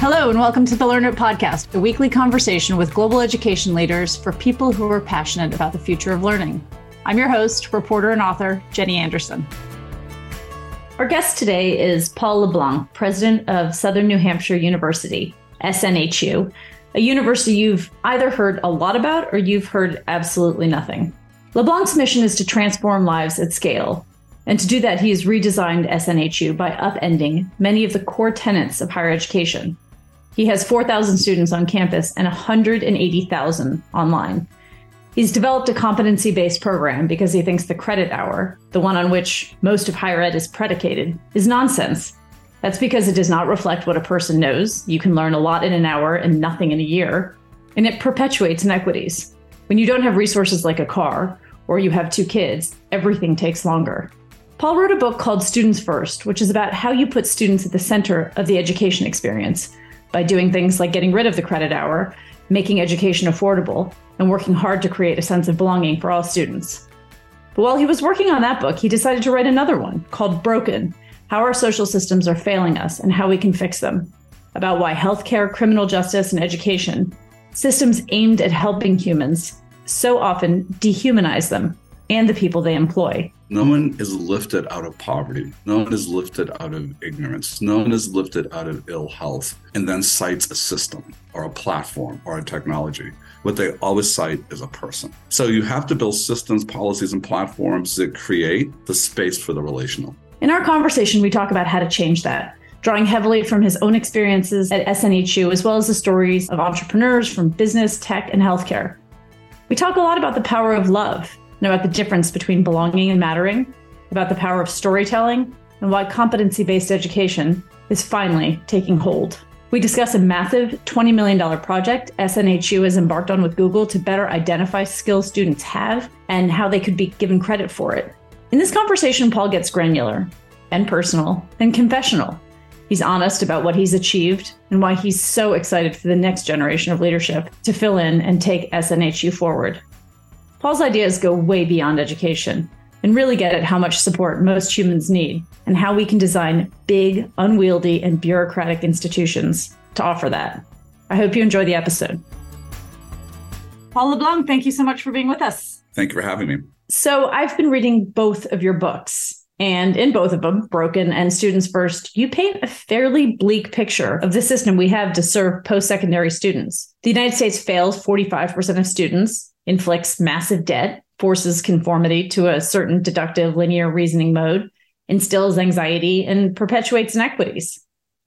Hello, and welcome to the Learn It Podcast, a weekly conversation with global education leaders for people who are passionate about the future of learning. I'm your host, reporter, and author, Jenny Anderson. Our guest today is Paul LeBlanc, president of Southern New Hampshire University, SNHU, a university you've either heard a lot about or you've heard absolutely nothing. LeBlanc's mission is to transform lives at scale. And to do that, he has redesigned SNHU by upending many of the core tenets of higher education he has 4,000 students on campus and 180,000 online. He's developed a competency based program because he thinks the credit hour, the one on which most of higher ed is predicated, is nonsense. That's because it does not reflect what a person knows. You can learn a lot in an hour and nothing in a year. And it perpetuates inequities. When you don't have resources like a car, or you have two kids, everything takes longer. Paul wrote a book called Students First, which is about how you put students at the center of the education experience by doing things like getting rid of the credit hour, making education affordable, and working hard to create a sense of belonging for all students. But while he was working on that book, he decided to write another one called Broken How Our Social Systems Are Failing Us and How We Can Fix Them, about why healthcare, criminal justice, and education, systems aimed at helping humans, so often dehumanize them and the people they employ. No one is lifted out of poverty. No one is lifted out of ignorance. No one is lifted out of ill health and then cites a system or a platform or a technology. What they always cite is a person. So you have to build systems, policies, and platforms that create the space for the relational. In our conversation, we talk about how to change that, drawing heavily from his own experiences at SNHU, as well as the stories of entrepreneurs from business, tech, and healthcare. We talk a lot about the power of love and about the difference between belonging and mattering, about the power of storytelling, and why competency based education is finally taking hold. We discuss a massive $20 million project SNHU has embarked on with Google to better identify skills students have and how they could be given credit for it. In this conversation, Paul gets granular and personal and confessional. He's honest about what he's achieved and why he's so excited for the next generation of leadership to fill in and take SNHU forward. Paul's ideas go way beyond education and really get at how much support most humans need and how we can design big, unwieldy, and bureaucratic institutions to offer that. I hope you enjoy the episode. Paul LeBlanc, thank you so much for being with us. Thank you for having me. So, I've been reading both of your books, and in both of them, Broken and Students First, you paint a fairly bleak picture of the system we have to serve post secondary students. The United States fails 45% of students, inflicts massive debt, forces conformity to a certain deductive linear reasoning mode, instills anxiety, and perpetuates inequities.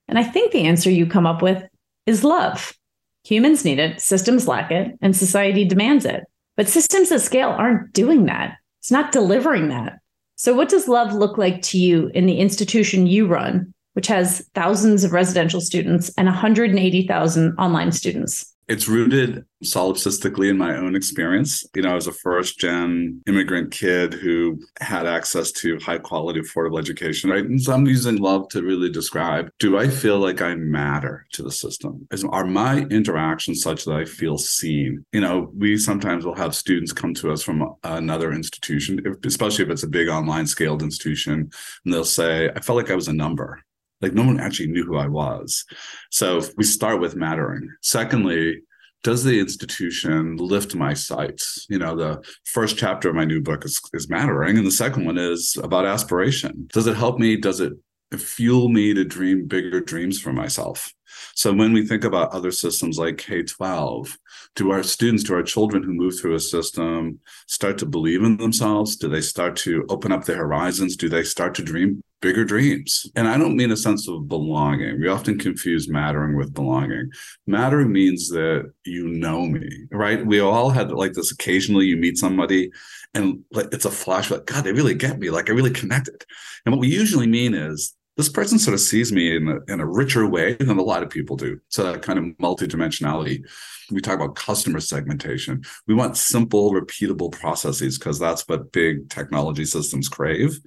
And I think the answer you come up with is love. Humans need it, systems lack it, and society demands it. But systems at scale aren't doing that. It's not delivering that. So, what does love look like to you in the institution you run, which has thousands of residential students and 180,000 online students? It's rooted solipsistically in my own experience. You know, I was a first gen immigrant kid who had access to high quality, affordable education, right? And so I'm using love to really describe do I feel like I matter to the system? Is, are my interactions such that I feel seen? You know, we sometimes will have students come to us from another institution, especially if it's a big online scaled institution, and they'll say, I felt like I was a number like no one actually knew who I was. So we start with mattering. Secondly, does the institution lift my sights? You know, the first chapter of my new book is, is mattering, and the second one is about aspiration. Does it help me? Does it fuel me to dream bigger dreams for myself? So when we think about other systems like K 12, do our students, do our children who move through a system start to believe in themselves? Do they start to open up their horizons? Do they start to dream bigger dreams? And I don't mean a sense of belonging. We often confuse mattering with belonging. Mattering means that you know me, right? We all had like this occasionally you meet somebody and it's a flash like, God, they really get me. Like I really connected. And what we usually mean is this person sort of sees me in a, in a richer way than a lot of people do. So that kind of multidimensionality. We talk about customer segmentation. We want simple, repeatable processes because that's what big technology systems crave.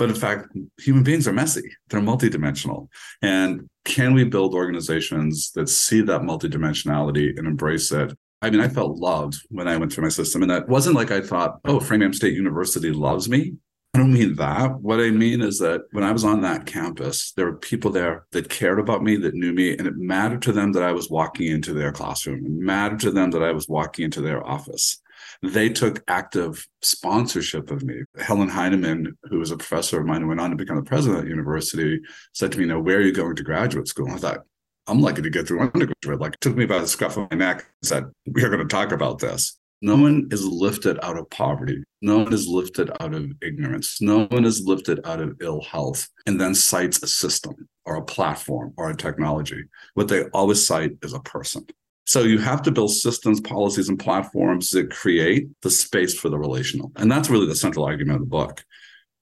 But in fact, human beings are messy. They're multidimensional. And can we build organizations that see that multidimensionality and embrace it? I mean, I felt loved when I went through my system. And that wasn't like I thought, oh, Framingham State University loves me. I don't mean that. What I mean is that when I was on that campus, there were people there that cared about me, that knew me, and it mattered to them that I was walking into their classroom. It mattered to them that I was walking into their office. They took active sponsorship of me. Helen Heineman, who was a professor of mine and went on to become the president of the university, said to me, "Now, where are you going to graduate school?" And I thought, I'm lucky to get through undergraduate. Like took me by the scruff of my neck and said, We are going to talk about this. No one is lifted out of poverty. No one is lifted out of ignorance. No one is lifted out of ill health and then cites a system or a platform or a technology. What they always cite is a person. So you have to build systems, policies, and platforms that create the space for the relational. And that's really the central argument of the book.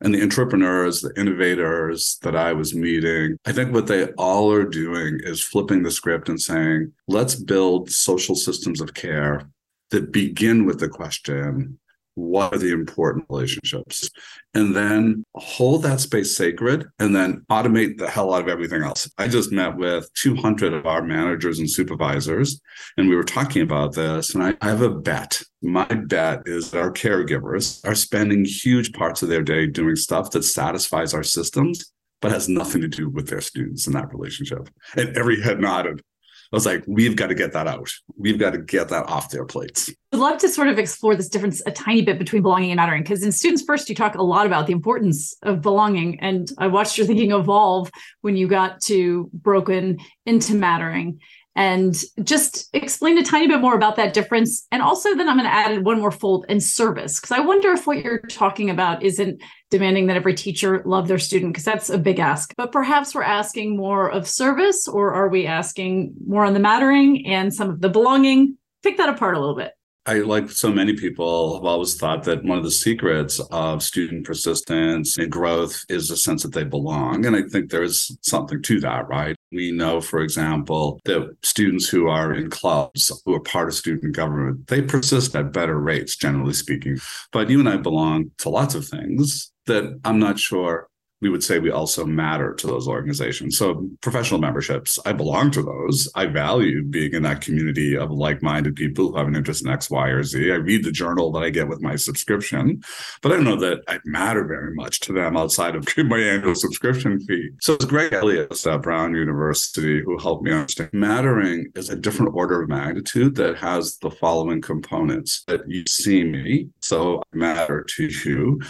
And the entrepreneurs, the innovators that I was meeting, I think what they all are doing is flipping the script and saying, let's build social systems of care that begin with the question what are the important relationships? And then hold that space sacred and then automate the hell out of everything else. I just met with 200 of our managers and supervisors and we were talking about this and i, I have a bet. My bet is that our caregivers are spending huge parts of their day doing stuff that satisfies our systems but has nothing to do with their students in that relationship. And every head nodded I was like, we've got to get that out. We've got to get that off their plates. I'd love to sort of explore this difference a tiny bit between belonging and mattering. Because in Students First, you talk a lot about the importance of belonging. And I watched your thinking evolve when you got to broken into mattering and just explain a tiny bit more about that difference. And also, then I'm going to add one more fold in service, because I wonder if what you're talking about isn't demanding that every teacher love their student, because that's a big ask. But perhaps we're asking more of service, or are we asking more on the mattering and some of the belonging? Pick that apart a little bit. I, like so many people, have always thought that one of the secrets of student persistence and growth is the sense that they belong. And I think there's something to that, right? We know, for example, that students who are in clubs, who are part of student government, they persist at better rates, generally speaking. But you and I belong to lots of things that I'm not sure we would say we also matter to those organizations. So professional memberships, I belong to those. I value being in that community of like-minded people who have an interest in X, Y, or Z. I read the journal that I get with my subscription, but I don't know that I matter very much to them outside of my annual subscription fee. So it's Greg Elliott at Brown University who helped me understand mattering is a different order of magnitude that has the following components that you see me, so I matter to you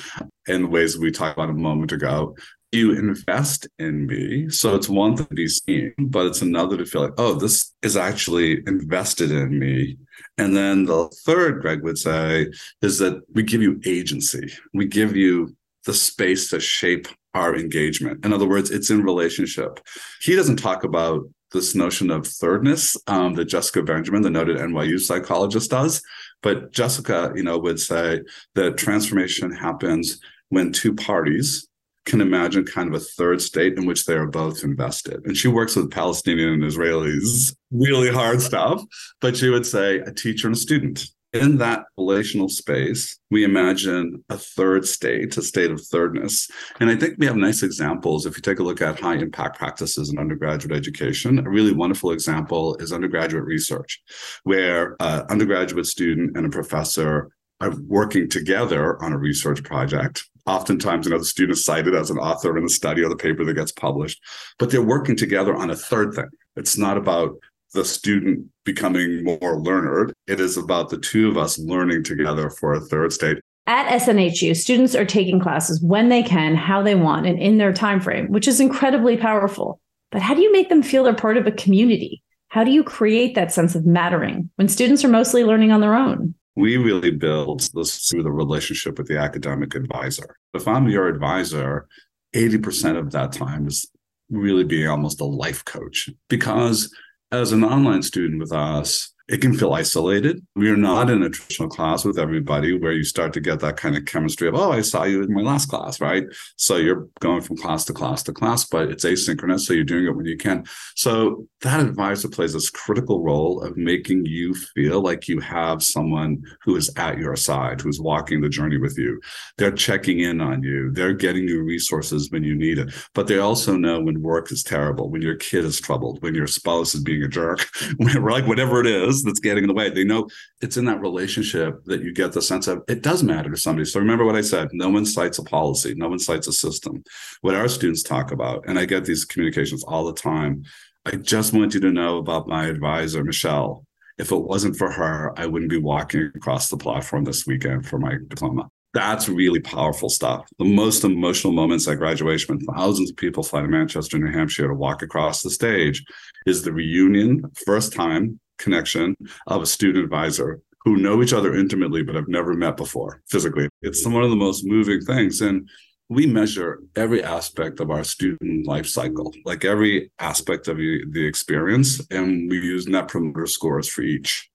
in the ways we talked about a moment ago you invest in me. So it's one thing to be seen, but it's another to feel like, oh, this is actually invested in me. And then the third, Greg would say, is that we give you agency. We give you the space to shape our engagement. In other words, it's in relationship. He doesn't talk about this notion of thirdness um, that Jessica Benjamin, the noted NYU psychologist, does. But Jessica, you know, would say that transformation happens when two parties can imagine kind of a third state in which they are both invested. And she works with Palestinian and Israelis, really hard stuff. But she would say a teacher and a student. In that relational space, we imagine a third state, a state of thirdness. And I think we have nice examples. If you take a look at high impact practices in undergraduate education, a really wonderful example is undergraduate research, where an undergraduate student and a professor are working together on a research project oftentimes you know the student is cited as an author in the study or the paper that gets published but they're working together on a third thing it's not about the student becoming more learned it is about the two of us learning together for a third state at SNHU, students are taking classes when they can, how they want, and in their time frame, which is incredibly powerful. But how do you make them feel they're part of a community? How do you create that sense of mattering when students are mostly learning on their own? We really build this through the relationship with the academic advisor. If I'm your advisor, 80% of that time is really being almost a life coach because as an online student with us, it can feel isolated. We are not in a traditional class with everybody where you start to get that kind of chemistry of, oh, I saw you in my last class, right? So you're going from class to class to class, but it's asynchronous. So you're doing it when you can. So that advisor plays this critical role of making you feel like you have someone who is at your side, who's walking the journey with you. They're checking in on you. They're getting you resources when you need it. But they also know when work is terrible, when your kid is troubled, when your spouse is being a jerk, when, like whatever it is is that's getting in the way. They know it's in that relationship that you get the sense of it does matter to somebody. So remember what I said no one cites a policy, no one cites a system. What our students talk about, and I get these communications all the time. I just want you to know about my advisor, Michelle. If it wasn't for her, I wouldn't be walking across the platform this weekend for my diploma. That's really powerful stuff. The most emotional moments at graduation when thousands of people fly to Manchester, New Hampshire to walk across the stage is the reunion, first time connection of a student advisor who know each other intimately but have never met before physically. It's one of the most moving things. And we measure every aspect of our student life cycle, like every aspect of the experience, and we use net promoter scores for each.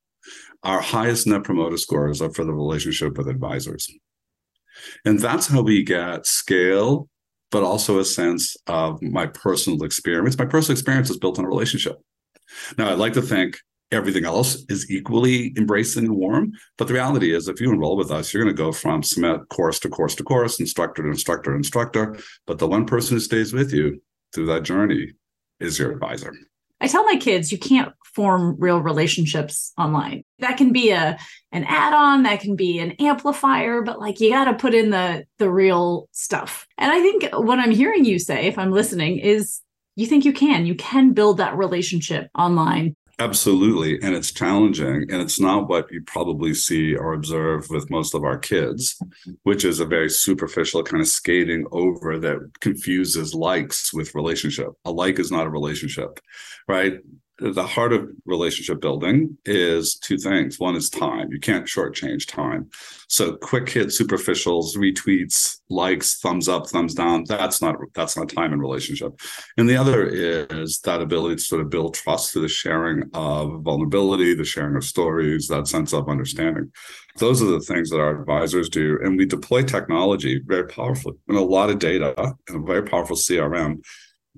Our highest net promoter scores are for the relationship with advisors. And that's how we get scale, but also a sense of my personal experience. My personal experience is built on a relationship. Now, I'd like to think everything else is equally embracing and warm. But the reality is, if you enroll with us, you're going to go from course to course to course, instructor to instructor to instructor. But the one person who stays with you through that journey is your advisor. I tell my kids you can't form real relationships online. That can be a an add-on, that can be an amplifier, but like you got to put in the the real stuff. And I think what I'm hearing you say if I'm listening is you think you can. You can build that relationship online. Absolutely. And it's challenging. And it's not what you probably see or observe with most of our kids, which is a very superficial kind of skating over that confuses likes with relationship. A like is not a relationship, right? The heart of relationship building is two things. One is time. You can't shortchange time. So quick hit superficials, retweets, likes, thumbs up, thumbs down. That's not that's not time in relationship. And the other is that ability to sort of build trust through the sharing of vulnerability, the sharing of stories, that sense of understanding. Those are the things that our advisors do. And we deploy technology very powerfully and a lot of data and a very powerful CRM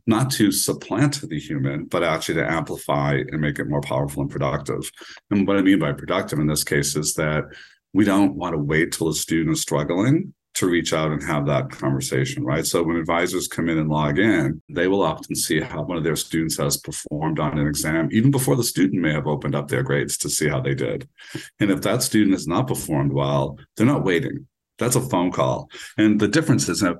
not to supplant the human, but actually to amplify and make it more powerful and productive. And what I mean by productive in this case is that we don't want to wait till a student is struggling to reach out and have that conversation, right? So when advisors come in and log in, they will often see how one of their students has performed on an exam, even before the student may have opened up their grades to see how they did. And if that student has not performed well, they're not waiting. That's a phone call. And the difference is now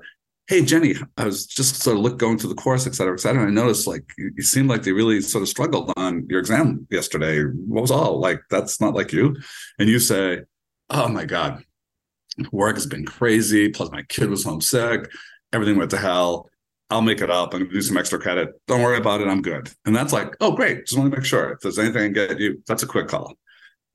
hey jenny i was just sort of look going through the course et cetera et cetera and i noticed like you, you seemed like they really sort of struggled on your exam yesterday. What was all like that's not like you. And you say oh my god work has been crazy plus my kid was homesick everything went to hell. I'll make it up to do some extra credit. Don't worry about it i'm good. And that's like oh great just want to make sure. If there's anything i can get you that's a quick call.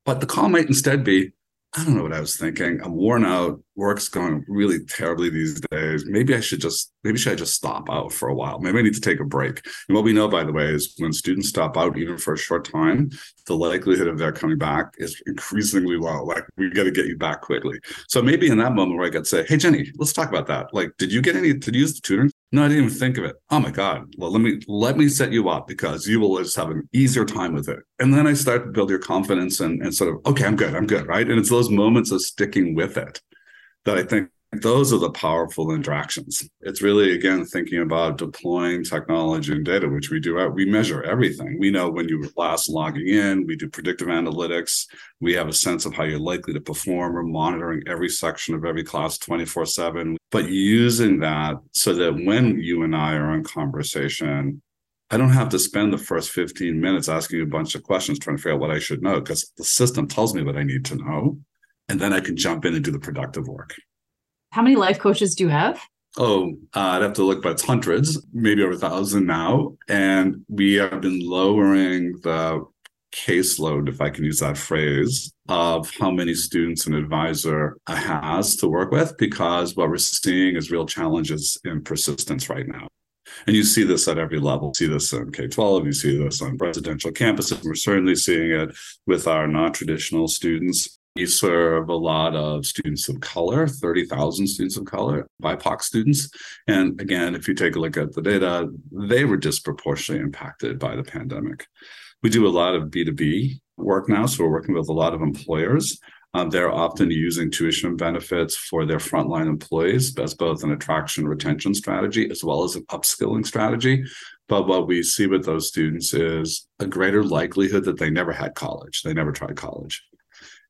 But the call might instead be I don't know what I was thinking. I'm worn out. Work's going really terribly these days. Maybe I should just maybe should I just stop out for a while? Maybe I need to take a break. And what we know, by the way, is when students stop out even for a short time, the likelihood of their coming back is increasingly low. Like we got to get you back quickly. So maybe in that moment where I could say, "Hey Jenny, let's talk about that. Like, did you get any? Did you use the tutoring? No, I didn't even think of it. Oh my God. Well, let me let me set you up because you will just have an easier time with it. And then I start to build your confidence and, and sort of, okay, I'm good, I'm good, right? And it's those moments of sticking with it that I think those are the powerful interactions. It's really again thinking about deploying technology and data, which we do. Uh, we measure everything. We know when you were last logging in. We do predictive analytics. We have a sense of how you're likely to perform. We're monitoring every section of every class 24 7. But using that so that when you and I are in conversation, I don't have to spend the first 15 minutes asking you a bunch of questions trying to figure out what I should know because the system tells me what I need to know. And then I can jump in and do the productive work. How many life coaches do you have? Oh, uh, I'd have to look, but it's hundreds, maybe over a thousand now. And we have been lowering the caseload, if I can use that phrase, of how many students an advisor has to work with, because what we're seeing is real challenges in persistence right now. And you see this at every level. You see this in K 12, you see this on residential campuses. We're certainly seeing it with our non traditional students. We serve a lot of students of color, 30,000 students of color, BIPOC students. And again, if you take a look at the data, they were disproportionately impacted by the pandemic. We do a lot of B2B work now. So we're working with a lot of employers Um, they're often using tuition benefits for their frontline employees as both an attraction retention strategy as well as an upskilling strategy. But what we see with those students is a greater likelihood that they never had college, they never tried college.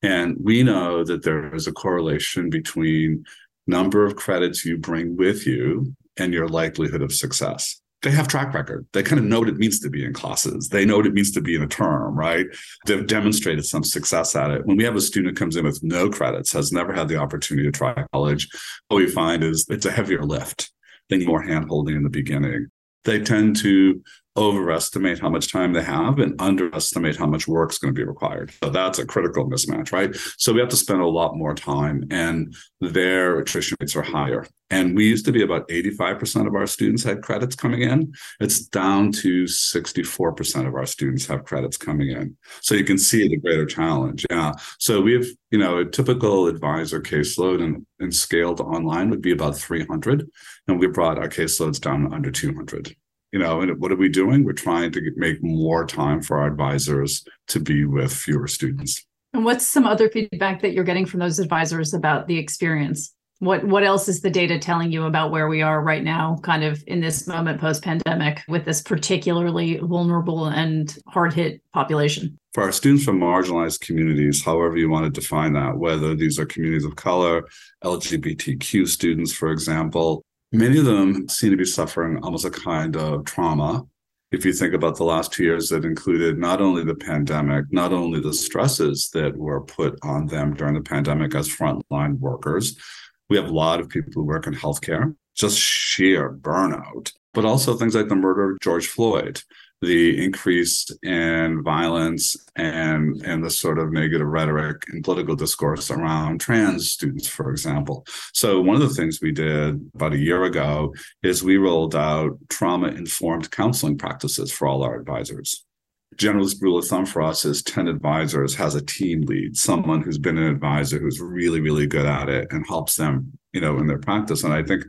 And we know that there is a correlation between number of credits you bring with you and your likelihood of success they have track record. They kind of know what it means to be in classes. They know what it means to be in a term, right? They've demonstrated some success at it. When we have a student who comes in with no credits, has never had the opportunity to try college, what we find is it's a heavier lift. They need more handholding in the beginning. They tend to overestimate how much time they have and underestimate how much work is going to be required. So that's a critical mismatch, right? So we have to spend a lot more time and their attrition rates are higher. And we used to be about 85% of our students had credits coming in. It's down to 64% of our students have credits coming in. So you can see the greater challenge. Yeah. So we have, you know, a typical advisor caseload and, and scaled online would be about 300. And we brought our caseloads down under 200 you know, and what are we doing? We're trying to make more time for our advisors to be with fewer students. And what's some other feedback that you're getting from those advisors about the experience? What what else is the data telling you about where we are right now, kind of in this moment post pandemic with this particularly vulnerable and hard hit population? For our students from marginalized communities, however you want to define that, whether these are communities of color, LGBTQ students, for example, Many of them seem to be suffering almost a kind of trauma. If you think about the last two years that included not only the pandemic, not only the stresses that were put on them during the pandemic as frontline workers, we have a lot of people who work in healthcare, just sheer burnout, but also things like the murder of George Floyd, the increase in violence and and the sort of negative rhetoric and political discourse around trans students, for example. So one of the things we did about a year ago is we rolled out trauma-informed counseling practices for all our advisors. General rule of thumb for us is 10 advisors has a team lead, someone who's been an advisor who's really, really good at it and helps them, you know, in their practice. And I think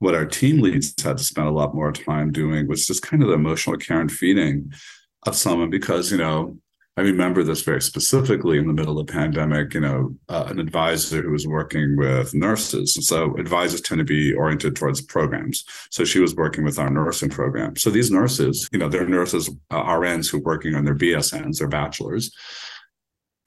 what our team leads had to spend a lot more time doing was just kind of the emotional care and feeding of someone because you know I remember this very specifically in the middle of the pandemic. You know, uh, an advisor who was working with nurses. So advisors tend to be oriented towards programs. So she was working with our nursing program. So these nurses, you know, they're nurses, uh, RNs who are working on their BSNs, their bachelors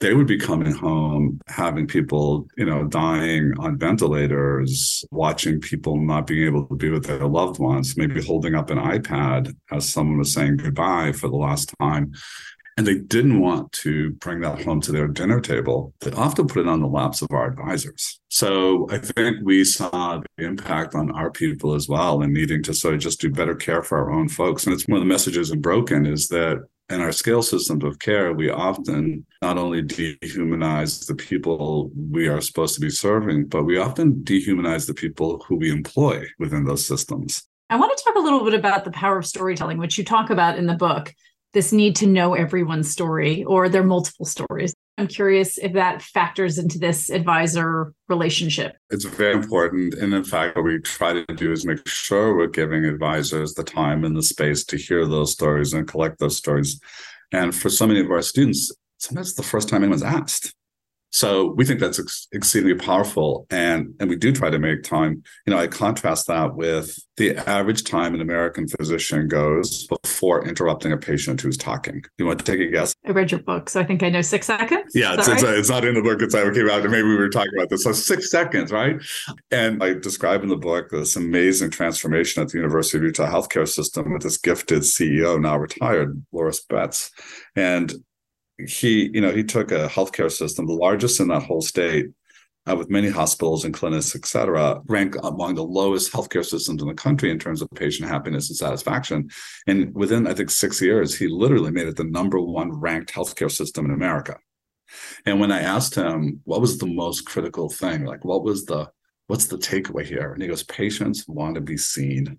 they would be coming home having people, you know, dying on ventilators, watching people not being able to be with their loved ones, maybe mm-hmm. holding up an iPad as someone was saying goodbye for the last time. And they didn't want to bring that home to their dinner table. They often put it on the laps of our advisors. So I think we saw the impact on our people as well and needing to sort of just do better care for our own folks. And it's one of the messages in Broken is that in our scale systems of care, we often not only dehumanize the people we are supposed to be serving, but we often dehumanize the people who we employ within those systems. I want to talk a little bit about the power of storytelling, which you talk about in the book this need to know everyone's story or their multiple stories. I'm curious if that factors into this advisor relationship. It's very important. And in fact, what we try to do is make sure we're giving advisors the time and the space to hear those stories and collect those stories. And for so many of our students, sometimes it's the first time anyone's asked. So we think that's ex- exceedingly powerful, and and we do try to make time. You know, I contrast that with the average time an American physician goes before interrupting a patient who's talking. You want to take a guess? I read your book, so I think I know six seconds. Yeah, it's, right? it's, it's, not in the book. It's I came out, and maybe we were talking about this. So six seconds, right? And I describe in the book this amazing transformation at the University of Utah healthcare system with this gifted CEO, now retired, Lorris Betz, and he, you know, he took a healthcare system, the largest in that whole state, uh, with many hospitals and clinics, et cetera, rank among the lowest healthcare systems in the country in terms of patient happiness and satisfaction. And within, I think, six years, he literally made it the number one ranked healthcare system in America. And when I asked him what was the most critical thing, like what was the what's the takeaway here? And he goes, patients want to be seen.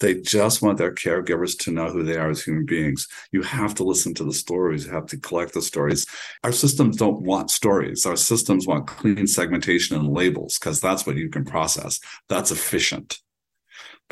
They just want their caregivers to know who they are as human beings. You have to listen to the stories, you have to collect the stories. Our systems don't want stories. Our systems want clean segmentation and labels because that's what you can process. That's efficient.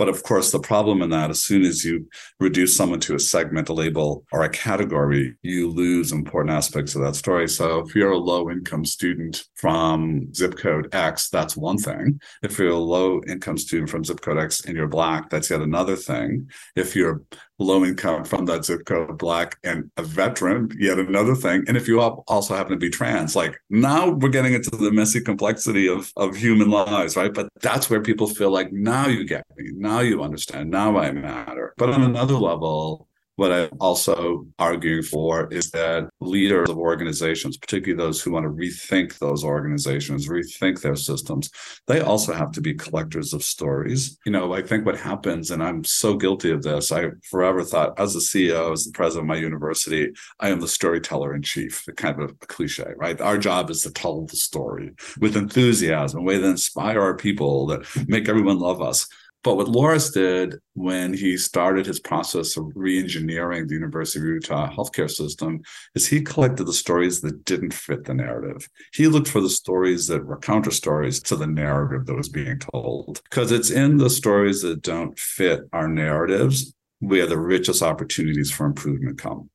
But of course, the problem in that, as soon as you reduce someone to a segment, a label, or a category, you lose important aspects of that story. So if you're a low income student from zip code X, that's one thing. If you're a low income student from zip code X and you're black, that's yet another thing. If you're low income from that zip code, black and a veteran, yet another thing. And if you also happen to be trans, like now we're getting into the messy complexity of, of human lives, right? But that's where people feel like now you get me, now you understand, now I matter. But on another level, what I'm also arguing for is that leaders of organizations, particularly those who want to rethink those organizations, rethink their systems, they also have to be collectors of stories. You know, I think what happens, and I'm so guilty of this, I forever thought as a CEO, as the president of my university, I am the storyteller in chief, the kind of a cliche, right? Our job is to tell the story with enthusiasm, a way that inspire our people, that make everyone love us. But what Lorris did when he started his process of re-engineering the University of Utah healthcare system is he collected the stories that didn't fit the narrative. He looked for the stories that were counter stories to the narrative that was being told. Because it's in the stories that don't fit our narratives where the richest opportunities for improvement come.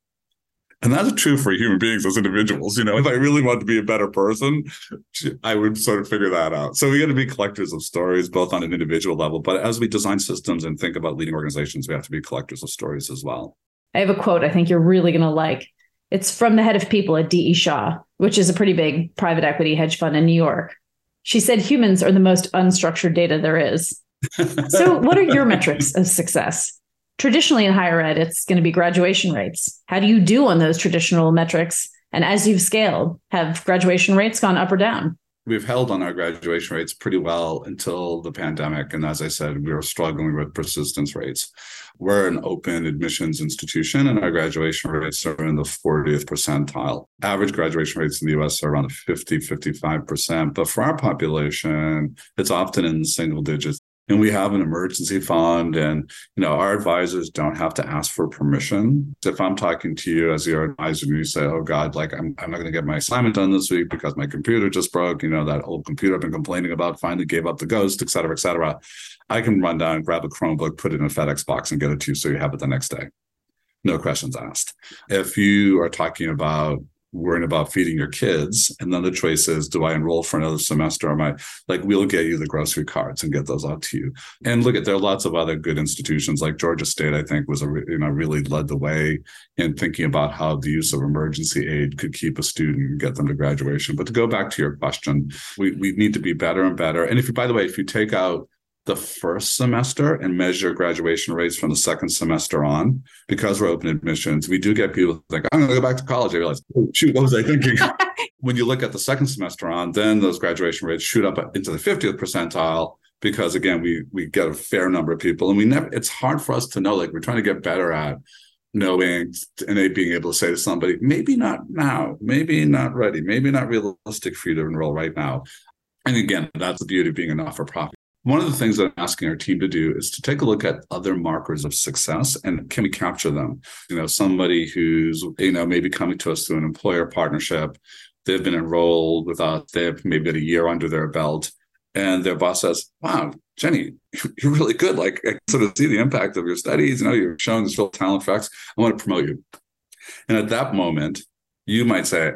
And that's true for human beings as individuals. You know, if I really want to be a better person, I would sort of figure that out. So we got to be collectors of stories, both on an individual level, but as we design systems and think about leading organizations, we have to be collectors of stories as well. I have a quote I think you're really going to like. It's from the head of people at D.E. Shaw, which is a pretty big private equity hedge fund in New York. She said humans are the most unstructured data there is. so, what are your metrics of success? Traditionally in higher ed, it's going to be graduation rates. How do you do on those traditional metrics? And as you've scaled, have graduation rates gone up or down? We've held on our graduation rates pretty well until the pandemic. And as I said, we were struggling with persistence rates. We're an open admissions institution, and our graduation rates are in the 40th percentile. Average graduation rates in the US are around 50, 55%. But for our population, it's often in single digits and we have an emergency fund and you know our advisors don't have to ask for permission. If i'm talking to you as your advisor and you say oh god like i'm, I'm not going to get my assignment done this week because my computer just broke you know that old computer i've been complaining about finally gave up the ghost et cetera et cetera i can run down grab a chromebook put it in a fedex box and get it to you so you have it the next day. No questions asked. If you are talking about worrying about feeding your kids. And then the choice is, do I enroll for another semester? Am I like, we'll get you the grocery cards and get those out to you. And look at, there are lots of other good institutions like Georgia State, I think was a, you know, really led the way in thinking about how the use of emergency aid could keep a student and get them to graduation. But to go back to your question, we, we need to be better and better. And if you, by the way, if you take out the first semester and measure graduation rates from the second semester on because we're open admissions. We do get people think i'm going to go back to college. I realize oh, shoot what was i thinking? When you look at the second semester on then those graduation rates shoot up into the 50th percentile because again we we get a fair number of people. And we never it's hard for us to know like we're trying to get better at knowing and being able to say to somebody maybe not now maybe not ready maybe not realistic for you to enroll right now. And again that's the beauty of being a not-for-profit one of the things that I'm asking our team to do is to take a look at other markers of success and can we capture them? You know, somebody who's, you know, maybe coming to us through an employer partnership, they've been enrolled with us, they've maybe got a year under their belt, and their boss says, Wow, Jenny, you're really good. Like I sort of see the impact of your studies. You know, you're showing this real talent facts. I want to promote you. And at that moment, you might say,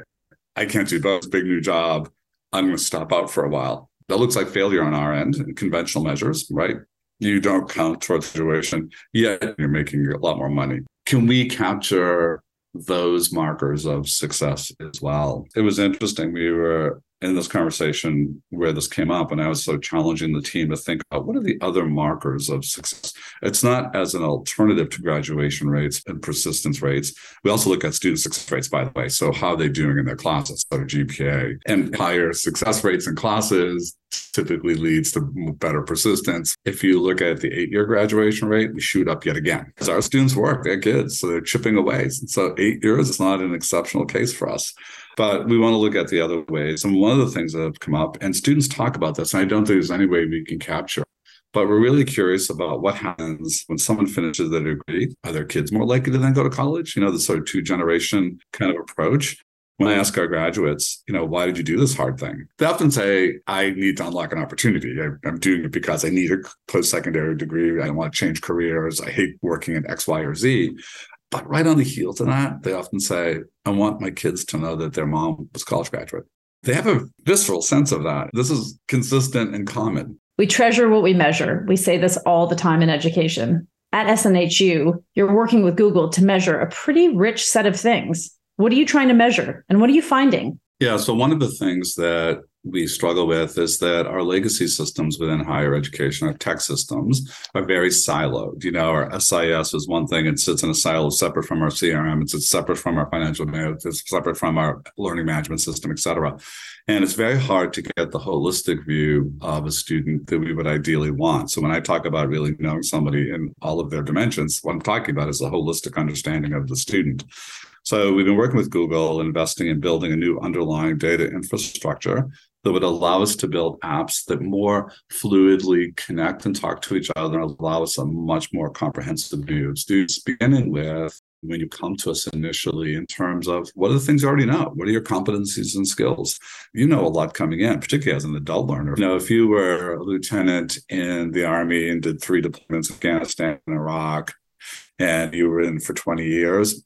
I can't do both, big new job. I'm going to stop out for a while that looks like failure on our end conventional measures, right? You don't count towards situation, yet you're making a lot more money. Can we capture those markers of success as well? It was interesting. We were in this conversation where this came up, and I was so challenging the team to think about what are the other markers of success. It's not as an alternative to graduation rates and persistence rates. We also look at student success rates, by the way. So how are they doing in their classes, so GPA, and higher success rates in classes typically leads to better persistence. If you look at the eight-year graduation rate, we shoot up yet again because our students work, they're kids, so they're chipping away. So eight years is not an exceptional case for us. But we want to look at the other ways. And one of the things that have come up, and students talk about this, and I don't think there's any way we can capture. But we're really curious about what happens when someone finishes their degree. Are their kids more likely to then go to college? You know, the sort of two generation kind of approach. when I ask our graduates, you know, why did you do this hard thing? They often say, I need to unlock an opportunity. I, am doing it because I need a post secondary degree. I want to change careers. I hate working in X, Y, or Z. But right on the heels of that, they often say, I want my kids to know that their mom was college graduate. They have a visceral sense of that. This is consistent and common. We treasure what we measure. We say this all the time in education. At SNHU, you're working with Google to measure a pretty rich set of things what are you trying to measure and what are you finding? Yeah, so one of the things that we struggle with is that our legacy systems within higher education, our tech systems, are very siloed. You know, our SIS is one thing; it sits in a silo separate from our CRM. It's, separate from our financial management. It's separate from our learning management system, et cetera. And it's very hard to get the holistic view of a student that we would ideally want. So when I talk about really knowing somebody in all of their dimensions, what I'm talking about is a holistic understanding of the student. So we've been working with Google, investing in building a new underlying data infrastructure that would allow us to build apps that more fluidly connect and talk to each other and allow us a much more comprehensive view of students, beginning with when you come to us initially in terms of what are the things you already know? What are your competencies and skills? You know a lot coming in, particularly as an adult learner. You know, if you were a lieutenant in the Army and did three deployments, in Afghanistan and Iraq, and you were in for 20 years,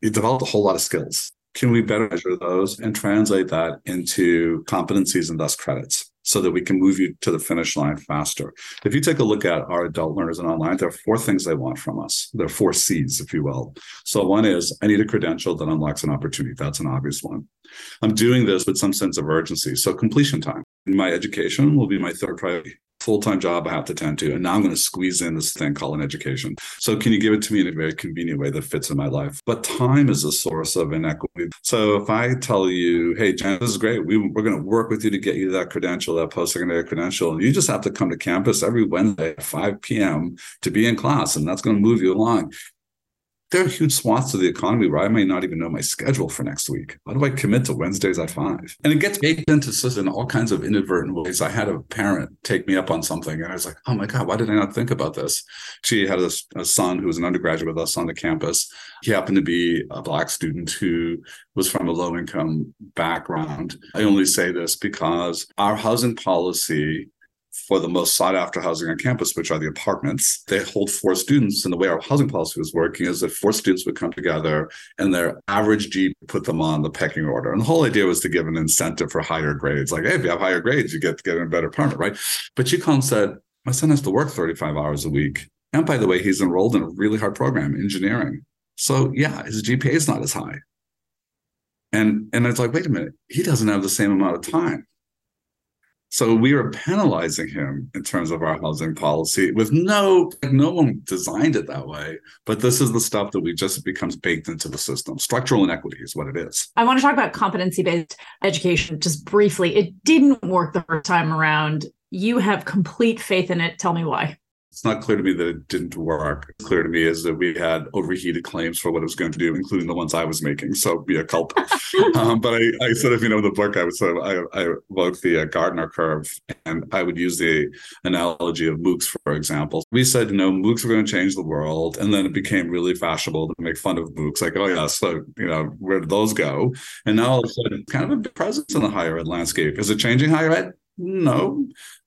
you developed a whole lot of skills. Can we better measure those and translate that into competencies and thus credits so that we can move you to the finish line faster? If you take a look at our adult learners and online, there are four things they want from us. There are four C's, if you will. So one is I need a credential that unlocks an opportunity. That's an obvious one. I'm doing this with some sense of urgency. So completion time. In my education will be my third priority full-time job I have to tend to. And now I'm going to squeeze in this thing called an education. So can you give it to me in a very convenient way that fits in my life? But time is a source of inequity. So if I tell you, hey, Jen, this is great. We, we're going to work with you to get you that credential, that post-secondary credential. And you just have to come to campus every Wednesday at 5 p.m. to be in class. And that's going to move you along there are huge swaths of the economy where I may not even know my schedule for next week. How do I commit to Wednesdays at five? And it gets baked into in all kinds of inadvertent ways. I had a parent take me up on something, and I was like, "Oh my god, why did I not think about this?" She had a, a son who was an undergraduate with us on the campus. He happened to be a black student who was from a low income background. I only say this because our housing policy for the most sought after housing on campus, which are the apartments. They hold four students. And the way our housing policy was working is that four students would come together and their average G put them on the pecking order. And the whole idea was to give an incentive for higher grades. Like, hey, if you have higher grades, you get to get a better apartment, right? But and said, my son has to work 35 hours a week. And by the way, he's enrolled in a really hard program, engineering. So yeah, his GPA is not as high. And and it's like, wait a minute, he doesn't have the same amount of time. So we were penalizing him in terms of our housing policy with no, no one designed it that way. But this is the stuff that we just becomes baked into the system. Structural inequity is what it is. I want to talk about competency based education just briefly. It didn't work the first time around. You have complete faith in it. Tell me why it's not clear to me that it didn't work. It's clear to me is that we had overheated claims for what it was going to do, including the ones I was making. So be a culprit. um, but I, I sort of, you know, the book I would sort of, I, I evoked the uh, Gartner curve, and I would use the analogy of MOOCs, for example. We said, you know, MOOCs are going to change the world, and then it became really fashionable to make fun of MOOCs, like, oh yeah, so you know, where did those go? And now all of a sudden, kind of a presence in the higher ed landscape. Is it changing higher ed? No.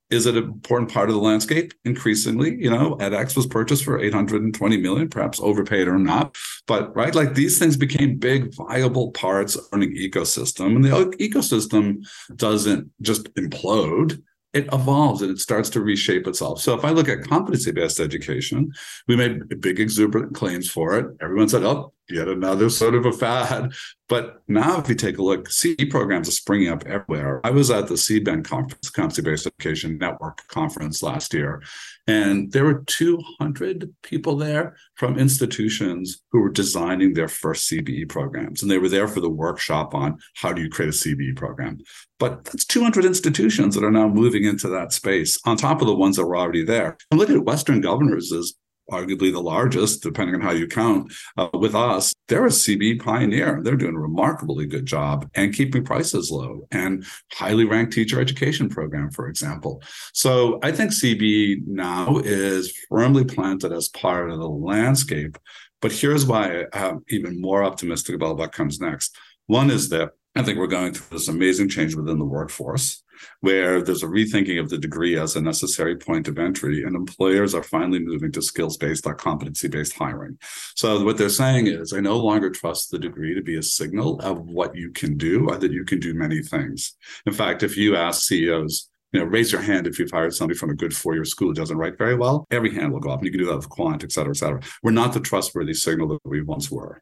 Is it an important part of the landscape? Increasingly, you know, edX was purchased for 820 million, perhaps overpaid or not. But right, like these things became big, viable parts of an ecosystem. And the ecosystem doesn't just implode it evolves and it starts to reshape itself. So if I look at competency based education, we made big exuberant claims for it. Everyone said, oh, yet another sort of a fad. But now, if you take a look, CE programs are springing up everywhere. I was at the CBEN conference, Competency Based Education Network conference last year, and there were 200 people there from institutions who were designing their first CBE programs. And they were there for the workshop on how do you create a CBE program. But that's 200 institutions that are now moving into that space on top of the ones that were already there. And look at Western Governors is arguably the largest, depending on how you count, uh, with us. They're a CB pioneer. They're doing a remarkably good job and keeping prices low and highly ranked teacher education program, for example. So I think CB now is firmly planted as part of the landscape. But here's why I'm even more optimistic about what comes next. One is that I think we're going through this amazing change within the workforce where there's a rethinking of the degree as a necessary point of entry, and employers are finally moving to skills based or competency based hiring. So, what they're saying is, I no longer trust the degree to be a signal of what you can do, or that you can do many things. In fact, if you ask CEOs, you know, raise your hand if you've hired somebody from a good four-year school who doesn't write very well. Every hand will go up. And you can do that with Quant, et cetera, et cetera. We're not the trustworthy signal that we once were.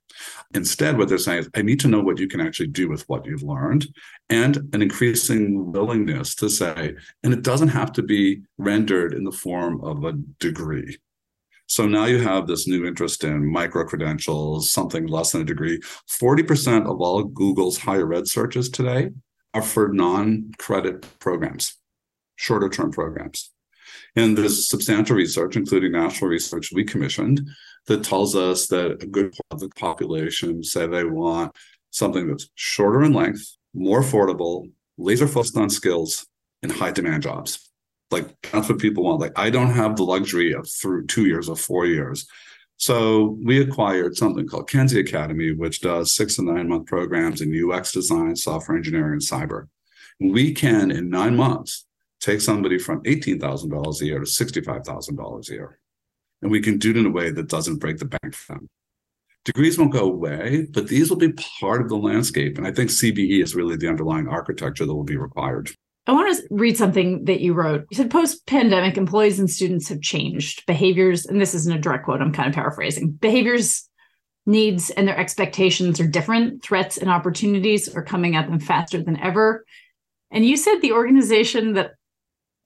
Instead, what they're saying is, I need to know what you can actually do with what you've learned and an increasing willingness to say, and it doesn't have to be rendered in the form of a degree. So now you have this new interest in micro credentials, something less than a degree. 40% of all Google's higher ed searches today are for non credit programs shorter term programs. And there's substantial research, including national research we commissioned, that tells us that a good part of the population say they want something that's shorter in length, more affordable, laser focused on skills, in high demand jobs. Like that's what people want. Like I don't have the luxury of through two years or four years. So we acquired something called Kenzie Academy, which does six and nine month programs in UX design, software engineering, and cyber. We can, in nine months, take somebody from $18,000 a year to $65,000 a year. And we can do it in a way that doesn't break the bank for them. Degrees won't go away, but these will be part of the landscape. And I think CBE is really the underlying architecture that will be required. I want to read something that you wrote. You said post pandemic, employees and students have changed behaviors. And this isn't a direct quote, I'm kind of paraphrasing. Behaviors, needs, and their expectations are different. Threats and opportunities are coming at them faster than ever. And you said the organization that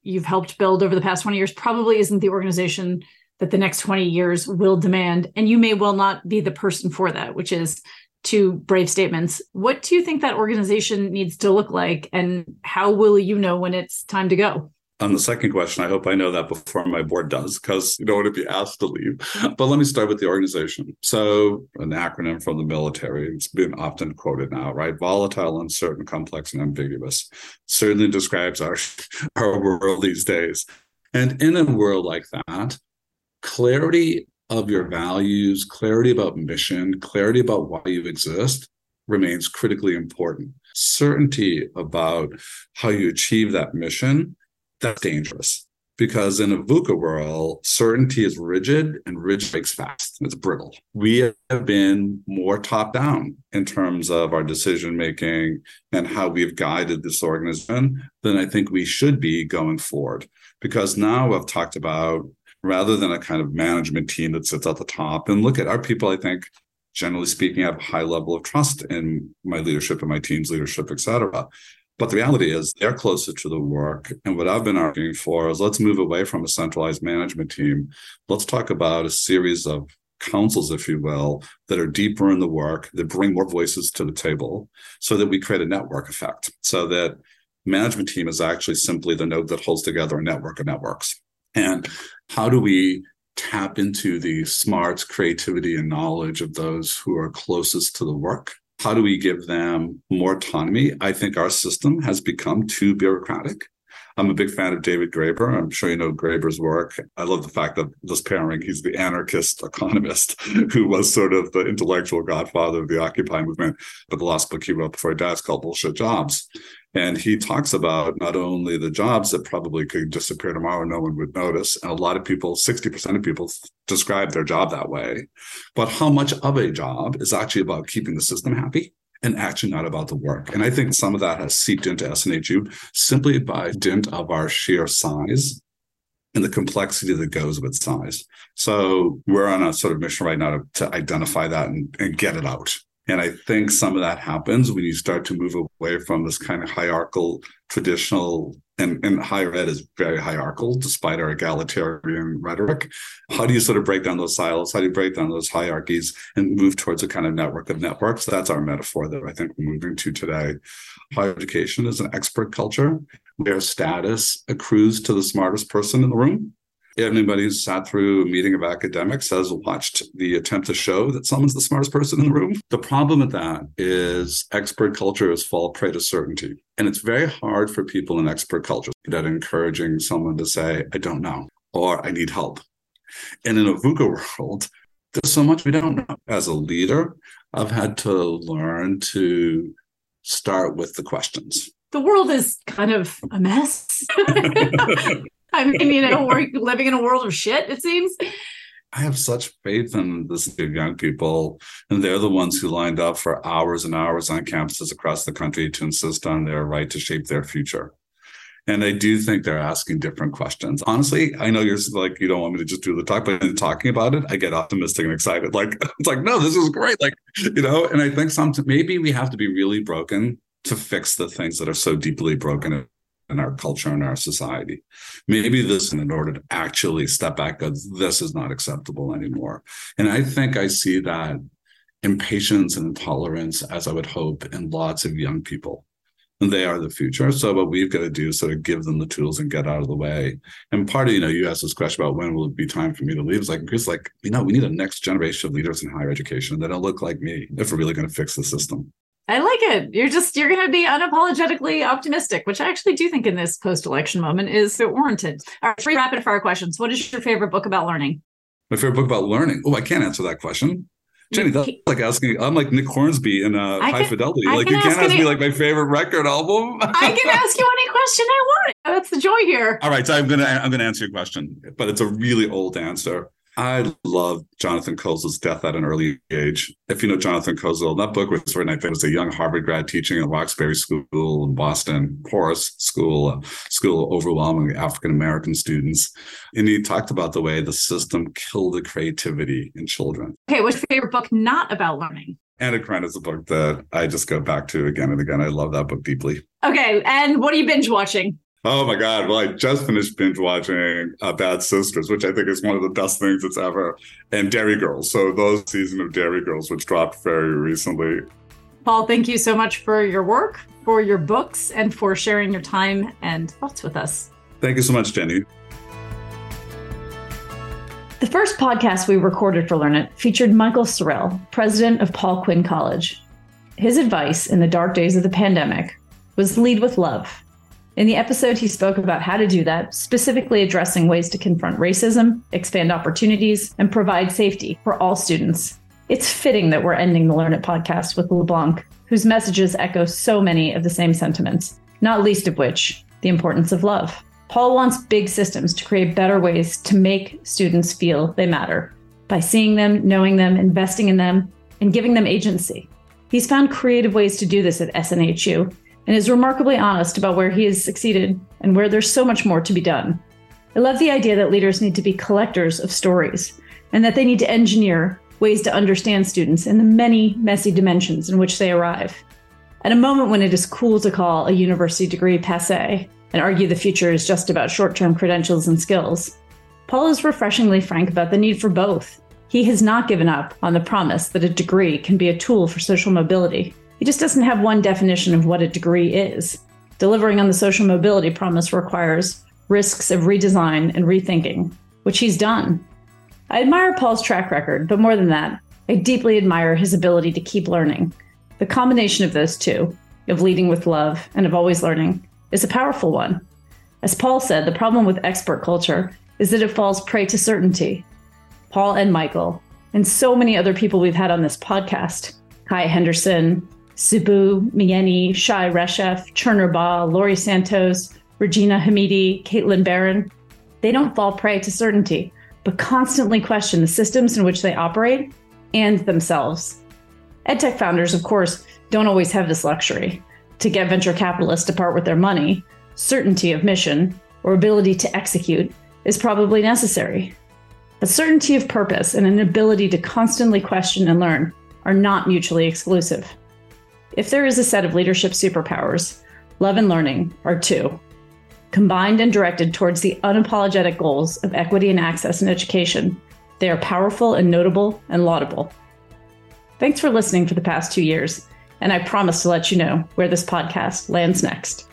you've helped build over the past 20 years probably isn't the organization that the next 20 years will demand. And you may well not be the person for that, which is two brave statements. What do you think that organization needs to look like? And how will you know when it's time to go? On the second question, I hope I know that before my board does, because you don't want to be asked to leave. But let me start with the organization. So, an acronym from the military, it's been often quoted now, right? Volatile, uncertain, complex, and ambiguous. Certainly describes our, our world these days. And in a world like that, clarity of your values, clarity about mission, clarity about why you exist remains critically important. Certainty about how you achieve that mission that's dangerous because in a VUCA world, certainty is rigid and rigid breaks fast. It's brittle. We have been more top down in terms of our decision making and how we've guided this organization than I think we should be going forward. Because now I've talked about rather than a kind of management team that sits at the top and look at our people, I think generally speaking, have a high level of trust in my leadership and my team's leadership, et cetera. But the reality is they're closer to the work. And what I've been arguing for is let's move away from a centralized management team. Let's talk about a series of councils, if you will, that are deeper in the work, that bring more voices to the table so that we create a network effect. So that management team is actually simply the node that holds together a network of networks. And how do we tap into the smarts, creativity, and knowledge of those who are closest to the work how do we give them more autonomy? I think our system has become too bureaucratic. I'm a big fan of David Graeber. I'm sure you know Graeber's work. I love the fact that this pairing, he's the anarchist economist who was sort of the intellectual godfather of the Occupy movement. But the last book he wrote before he died is called Bullshit Jobs. And he talks about not only the jobs that probably could disappear tomorrow, and no one would notice. And a lot of people, 60% of people describe their job that way. But how much of a job is actually about keeping the system happy? and actually not about the work. And I think some of that has seeped into SNHU simply by dint of our sheer size and the complexity that goes with size. So we're on a sort of mission right now to, to identify that and, and get it out. And I think some of that happens when you start to move away from this kind of hierarchical, traditional, and, and higher ed is very hierarchical despite our egalitarian rhetoric. How do you sort of break down those silos? How do you break down those hierarchies and move towards a kind of network of networks? That's our metaphor that I think we're moving to today. Higher education is an expert culture where status accrues to the smartest person in the room anybody who's sat through a meeting of academics has watched the attempt to show that someone's the smartest person in the mm-hmm. room. The problem with that is expert culture is fall prey to certainty. And it's very hard for people in expert culture that encouraging someone to say, I don't know, or I need help. And in a VUCA world, there's so much we don't know. As a leader, I've had to learn to start with the questions. The world is kind of a mess. I mean, you know, we're living in a world of shit, it seems. I have such faith in this young people, and they're the ones who lined up for hours and hours on campuses across the country to insist on their right to shape their future. And I do think they're asking different questions. Honestly, I know you're like, you don't want me to just do the talk, but in talking about it, I get optimistic and excited. Like, it's like, no, this is great. Like, you know, and I think sometimes maybe we have to be really broken to fix the things that are so deeply broken in our culture and our society. Maybe this in order to actually step back because this is not acceptable anymore. And I think I see that impatience and intolerance as I would hope in lots of young people. And they are the future. So what we've got to do is sort of give them the tools and get out of the way. And part of, you know, you asked this question about when will it be time for me to leave? It's like, Chris, like, you know, we need a next generation of leaders in higher education that don't look like me if we're really going to fix the system. I like it. You're just you're going to be unapologetically optimistic, which I actually do think in this post-election moment is warranted. All right, three rapid fire questions. What is your favorite book about learning? My favorite book about learning. Oh, I can't answer that question. Jenny, that's like asking. I'm like Nick Hornby in uh, High Fidelity. I like you can't ask any, me like my favorite record album. I can ask you any question I want. That's the joy here. All right, so I'm gonna I'm gonna answer your question, but it's a really old answer. I love Jonathan Kozol's Death at an Early Age. If you know Jonathan Kozol, that book was written, I think, it was a young Harvard grad teaching at Roxbury School in Boston, poorest school, school overwhelming African American students. And he talked about the way the system killed the creativity in children. Okay, what's your favorite book not about learning? Anna Karenina is a book that I just go back to again and again. I love that book deeply. Okay, and what are you binge watching? Oh my God. Well, I just finished binge watching uh, Bad Sisters, which I think is one of the best things that's ever, and Derry Girls. So, those season of Derry Girls, which dropped very recently. Paul, thank you so much for your work, for your books, and for sharing your time and thoughts with us. Thank you so much, Jenny. The first podcast we recorded for Learn It featured Michael Sorrell, president of Paul Quinn College. His advice in the dark days of the pandemic was lead with love in the episode, he spoke about how to do that, specifically addressing ways to confront racism, expand opportunities, and provide safety for all students. It's fitting that we're ending the Learn It podcast with LeBlanc, whose messages echo so many of the same sentiments, not least of which the importance of love. Paul wants big systems to create better ways to make students feel they matter by seeing them, knowing them, investing in them, and giving them agency. He's found creative ways to do this at SNHU, and is remarkably honest about where he has succeeded and where there's so much more to be done. I love the idea that leaders need to be collectors of stories and that they need to engineer ways to understand students in the many messy dimensions in which they arrive. At a moment when it is cool to call a university degree passe and argue the future is just about short term credentials and skills, Paul is refreshingly frank about the need for both. He has not given up on the promise that a degree can be a tool for social mobility he just doesn't have one definition of what a degree is. Delivering on the social mobility promise requires risks of redesign and rethinking, which he's done. I admire Paul's track record, but more than that, I deeply admire his ability to keep learning. The combination of those two, of leading with love and of always learning, is a powerful one. As Paul said, the problem with expert culture is that it falls prey to certainty. Paul and Michael, and so many other people we've had on this podcast Kaya Henderson, Subbu Myeni, Shai Reshef, Chernor Bah, Laurie Santos, Regina Hamidi, Caitlin Barron, they don't fall prey to certainty, but constantly question the systems in which they operate and themselves. EdTech founders, of course, don't always have this luxury. To get venture capitalists to part with their money, certainty of mission or ability to execute is probably necessary. But certainty of purpose and an ability to constantly question and learn are not mutually exclusive. If there is a set of leadership superpowers, love and learning are two. Combined and directed towards the unapologetic goals of equity and access in education, they are powerful and notable and laudable. Thanks for listening for the past two years, and I promise to let you know where this podcast lands next.